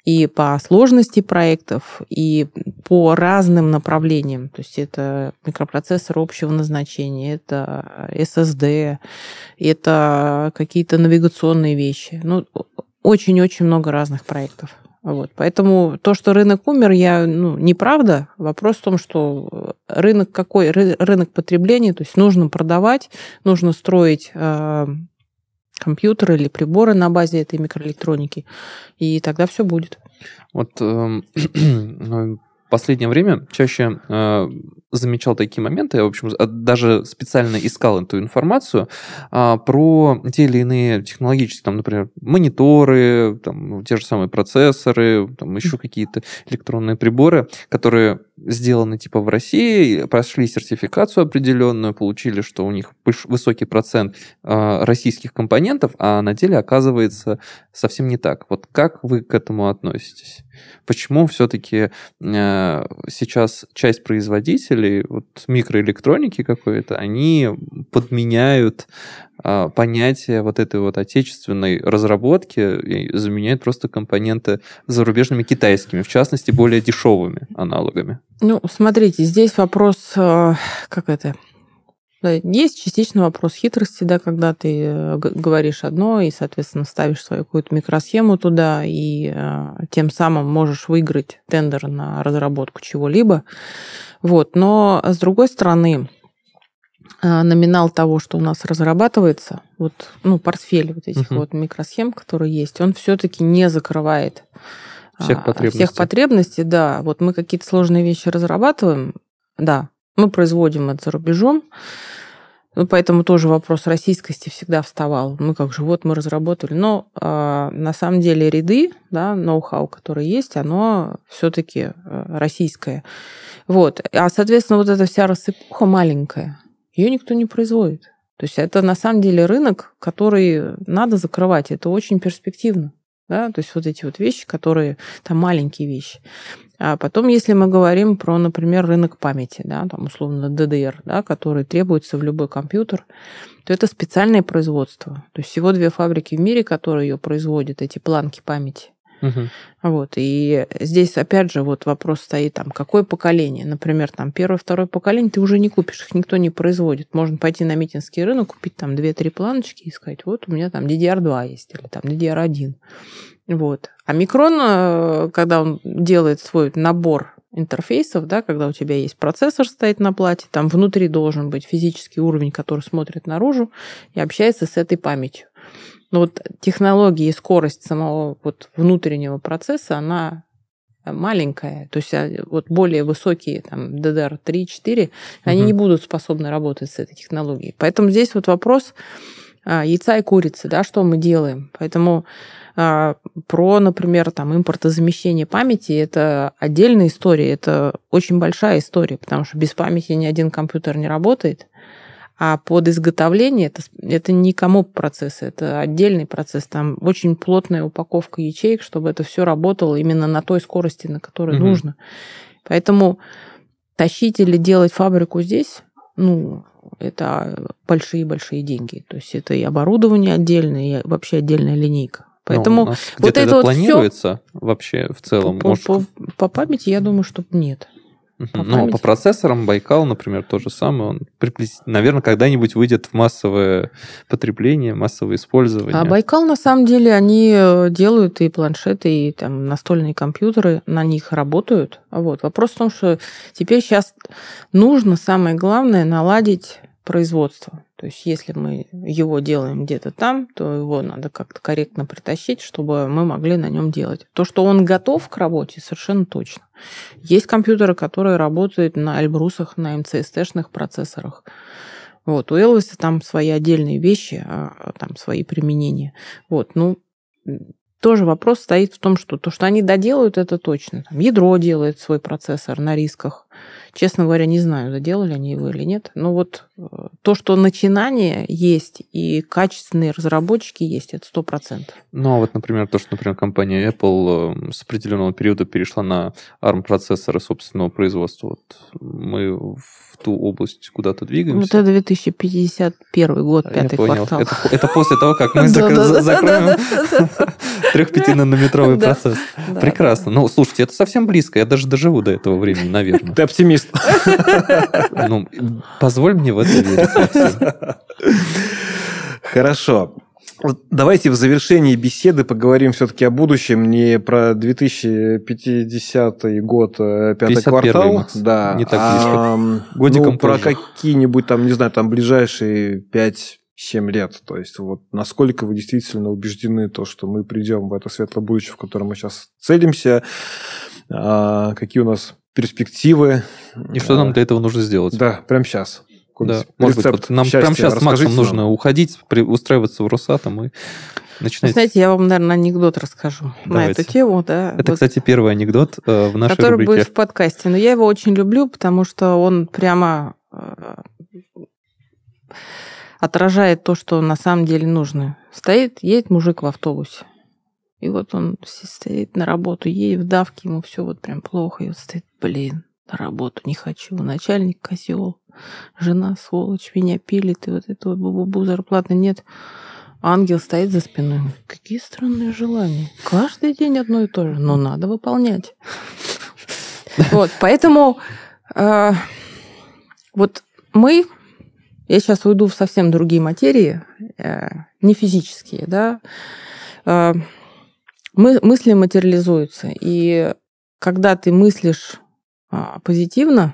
Speaker 3: и по сложности проектов, и по разным направлениям. То есть это микропроцессор общего назначения, это SSD, это какие-то навигационные вещи. Ну, очень-очень много разных проектов. Вот. Поэтому то, что рынок умер, я, ну, неправда. Вопрос в том, что рынок какой? Рынок потребления, то есть нужно продавать, нужно строить э, компьютеры или приборы на базе этой микроэлектроники, и тогда все будет.
Speaker 2: Вот э, [clears throat] последнее время чаще э, замечал такие моменты, я, в общем, даже специально искал эту информацию э, про те или иные технологические, там, например, мониторы, там, те же самые процессоры, там, еще какие-то электронные приборы, которые сделаны типа в России, прошли сертификацию определенную, получили, что у них высокий процент э, российских компонентов, а на деле оказывается совсем не так. Вот как вы к этому относитесь? Почему все-таки э, сейчас часть производителей, вот микроэлектроники какой-то, они подменяют э, понятие вот этой вот отечественной разработки и заменяют просто компоненты зарубежными китайскими, в частности, более дешевыми аналогами?
Speaker 3: Ну, смотрите, здесь вопрос, э, как это, есть частично вопрос хитрости, да, когда ты э, говоришь одно и, соответственно, ставишь свою какую-то микросхему туда, и э, тем самым можешь выиграть тендер на разработку чего-либо. Вот. Но, с другой стороны, э, номинал того, что у нас разрабатывается, вот, ну, портфель вот этих угу. вот микросхем, которые есть, он все-таки не закрывает
Speaker 2: всех потребностей.
Speaker 3: Всех потребностей, да. Вот мы какие-то сложные вещи разрабатываем, да, мы производим это за рубежом, ну, поэтому тоже вопрос российскости всегда вставал. Мы как же, вот мы разработали. Но э, на самом деле ряды, да, ноу-хау, который есть, оно все-таки э, российское. Вот. А, соответственно, вот эта вся рассыпуха маленькая, ее никто не производит. То есть это на самом деле рынок, который надо закрывать. Это очень перспективно. Да? То есть вот эти вот вещи, которые там маленькие вещи. А потом, если мы говорим про, например, рынок памяти, да, там условно DDR, да, который требуется в любой компьютер, то это специальное производство. То есть всего две фабрики в мире, которые ее производят, эти планки памяти. Угу. Вот, и здесь, опять же, вот вопрос стоит, там, какое поколение. Например, там, первое, второе поколение ты уже не купишь, их никто не производит. Можно пойти на митинский рынок, купить там 2-3 планочки и сказать, вот у меня там DDR2 есть, или там DDR1. Вот. А микрон, э, когда он делает свой набор интерфейсов, да, когда у тебя есть процессор стоит на плате, там внутри должен быть физический уровень, который смотрит наружу и общается с этой памятью. Но вот технология и скорость самого вот внутреннего процесса, она маленькая, то есть а, вот более высокие, там, DDR3, 4, угу. они не будут способны работать с этой технологией. Поэтому здесь вот вопрос а, яйца и курицы, да, что мы делаем. Поэтому а, про, например, там, импортозамещение памяти, это отдельная история, это очень большая история, потому что без памяти ни один компьютер не работает. А под изготовление это, это не комоп процесс, это отдельный процесс. Там очень плотная упаковка ячеек, чтобы это все работало именно на той скорости, на которой угу. нужно. Поэтому тащить или делать фабрику здесь, ну, это большие-большие деньги. То есть это и оборудование отдельное, и вообще отдельная линейка. Ну, Поэтому
Speaker 2: ну, вот это, это вот планируется все... вообще в целом?
Speaker 3: По, может... по, по памяти я думаю, что нет.
Speaker 2: По ну, по процессорам Байкал, например, то же самое. Он, наверное, когда-нибудь выйдет в массовое потребление, массовое использование.
Speaker 3: А Байкал, на самом деле, они э, делают и планшеты, и там настольные компьютеры, на них работают. Вот. Вопрос в том, что теперь сейчас нужно, самое главное, наладить производство. То есть если мы его делаем где-то там, то его надо как-то корректно притащить, чтобы мы могли на нем делать. То, что он готов к работе, совершенно точно. Есть компьютеры, которые работают на Альбрусах, на МЦСТ-шных процессорах. Вот, у Элвиса там свои отдельные вещи, а, там свои применения. Вот, ну, тоже вопрос стоит в том, что то, что они доделают, это точно. Там ядро делает свой процессор на рисках. Честно говоря, не знаю, заделали они его или нет. Но вот э, то, что начинание есть и качественные разработчики есть, это сто процентов.
Speaker 2: Ну, а вот, например, то, что, например, компания Apple э, с определенного периода перешла на ARM-процессоры собственного производства. Вот мы в ту область куда-то двигаемся.
Speaker 3: Вот это 2051 год,
Speaker 2: Я
Speaker 3: пятый
Speaker 2: понял.
Speaker 3: квартал.
Speaker 2: Это, это после того, как мы [laughs] закроем трех-пяти-нанометровый процесс. Прекрасно. Ну, слушайте, это совсем близко. Я даже доживу до этого времени, наверное. [laughs]
Speaker 1: оптимист.
Speaker 2: Ну, позволь мне в это верить.
Speaker 1: Хорошо. Давайте в завершении беседы поговорим все-таки о будущем, не про 2050 год, э, пятый
Speaker 2: 51-й,
Speaker 1: квартал,
Speaker 2: Макс.
Speaker 1: да,
Speaker 2: Не так
Speaker 1: а,
Speaker 2: Годиком
Speaker 1: ну, про какие-нибудь там, не знаю, там ближайшие 5-7 лет. То есть вот насколько вы действительно убеждены то, что мы придем в это светлое будущее, в котором мы сейчас целимся, а, какие у нас перспективы.
Speaker 2: И что нам для этого нужно сделать?
Speaker 1: Да, прямо сейчас.
Speaker 2: Да, может быть, вот нам прямо сейчас с Максом нужно уходить, при- устраиваться в Росатом и начинать.
Speaker 3: знаете, я вам, наверное, анекдот расскажу на
Speaker 2: Давайте.
Speaker 3: эту тему, да.
Speaker 2: Это,
Speaker 3: Вот,
Speaker 2: кстати, первый анекдот э, в нашей
Speaker 3: который
Speaker 2: рубрике.
Speaker 3: будет в подкасте. Но я его очень люблю, потому что он прямо э, отражает то, что на самом деле нужно. Стоит, едет мужик в автобусе. И вот он стоит на работу, едет в давке, ему все вот прям плохо. И вот стоит, блин, на работу не хочу. Начальник козел, жена сволочь, меня пилит, и вот это вот бу-бу-бу, зарплаты нет. Ангел стоит за спиной. Какие странные желания. Каждый день одно и то же. Но надо выполнять. [laughs] Вот, поэтому э, вот мы, я сейчас уйду в совсем другие материи, э, не физические, да, э, мы, мысли материализуются. И когда ты мыслишь позитивно,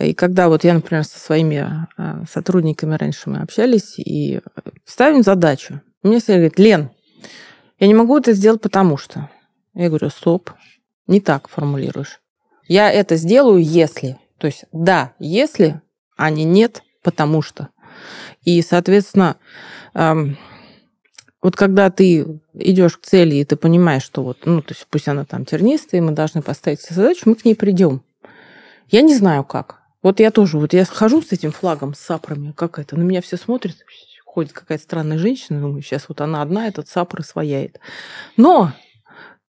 Speaker 3: и когда вот я, например, со своими а, сотрудниками раньше мы общались и ставим задачу, мне все говорят, Лен, я не могу это сделать потому что. Я говорю, стоп, не так формулируешь. Я это сделаю, если. То есть, да, если, а не нет, потому что. И, соответственно, эм, вот когда ты идешь к цели, и ты понимаешь, что вот, ну, то есть пусть она там тернистая, и мы должны поставить себе задачу, мы к ней придем. Я не знаю как. Вот я тоже, вот я хожу с этим флагом, с сапроми, как это, на меня все смотрят, ходит какая-то странная женщина, думаю, сейчас вот она одна, этот сапр свояет. Но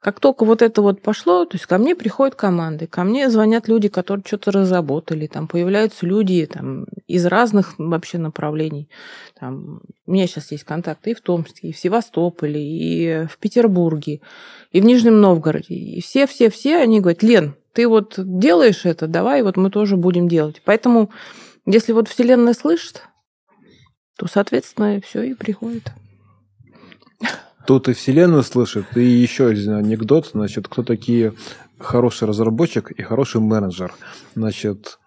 Speaker 3: как только вот это вот пошло, то есть ко мне приходят команды, ко мне звонят люди, которые что-то разработали, там появляются люди там, из разных вообще направлений. Там, у меня сейчас есть контакты и в Томске, и в Севастополе, и в Петербурге, и в Нижнем Новгороде. И все-все-все, они говорят, Лен, ты вот делаешь это, давай вот мы тоже будем делать. Поэтому, если вот Вселенная слышит, то, соответственно, все и приходит.
Speaker 1: Тут и Вселенную слышит, и еще один анекдот. Значит, кто такие хороший разработчик и хороший менеджер? Значит,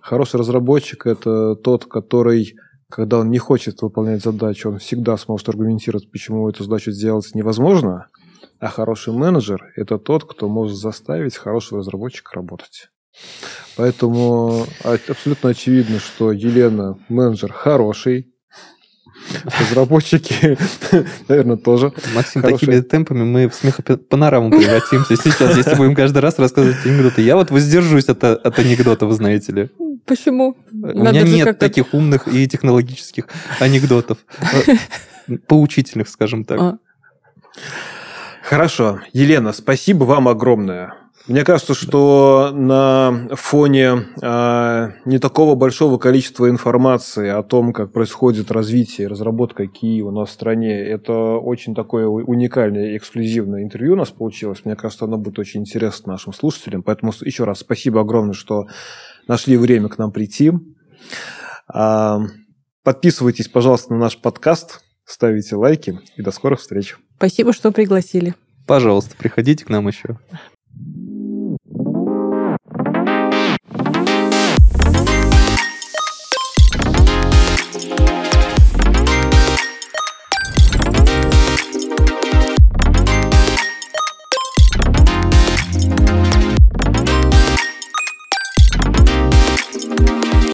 Speaker 1: хороший разработчик – это тот, который, когда он не хочет выполнять задачу, он всегда сможет аргументировать, почему эту задачу сделать невозможно. А хороший менеджер – это тот, кто может заставить хорошего разработчика работать. Поэтому а- абсолютно очевидно, что Елена менеджер хороший, разработчики, [laughs] наверное, тоже.
Speaker 2: Максим,
Speaker 1: Хороший.
Speaker 2: такими темпами мы в смехопанораму превратимся сейчас, если будем каждый раз рассказывать анекдоты. Я вот воздержусь от, от анекдотов, знаете ли.
Speaker 3: Почему?
Speaker 2: У меня нет таких умных и технологических анекдотов. Э, Поучительных, скажем так.
Speaker 3: А.
Speaker 1: Хорошо. Елена, спасибо вам огромное. Мне кажется, что на фоне э, не такого большого количества информации о том, как происходит развитие и разработка КИ у нас в стране, это очень такое уникальное и эксклюзивное интервью у нас получилось. Мне кажется, оно будет очень интересно нашим слушателям. Поэтому еще раз спасибо огромное, что нашли время к нам прийти. А, подписывайтесь, пожалуйста, на наш подкаст, ставите лайки и до скорых встреч.
Speaker 3: Спасибо, что пригласили.
Speaker 2: Пожалуйста, приходите к нам еще.
Speaker 3: Thank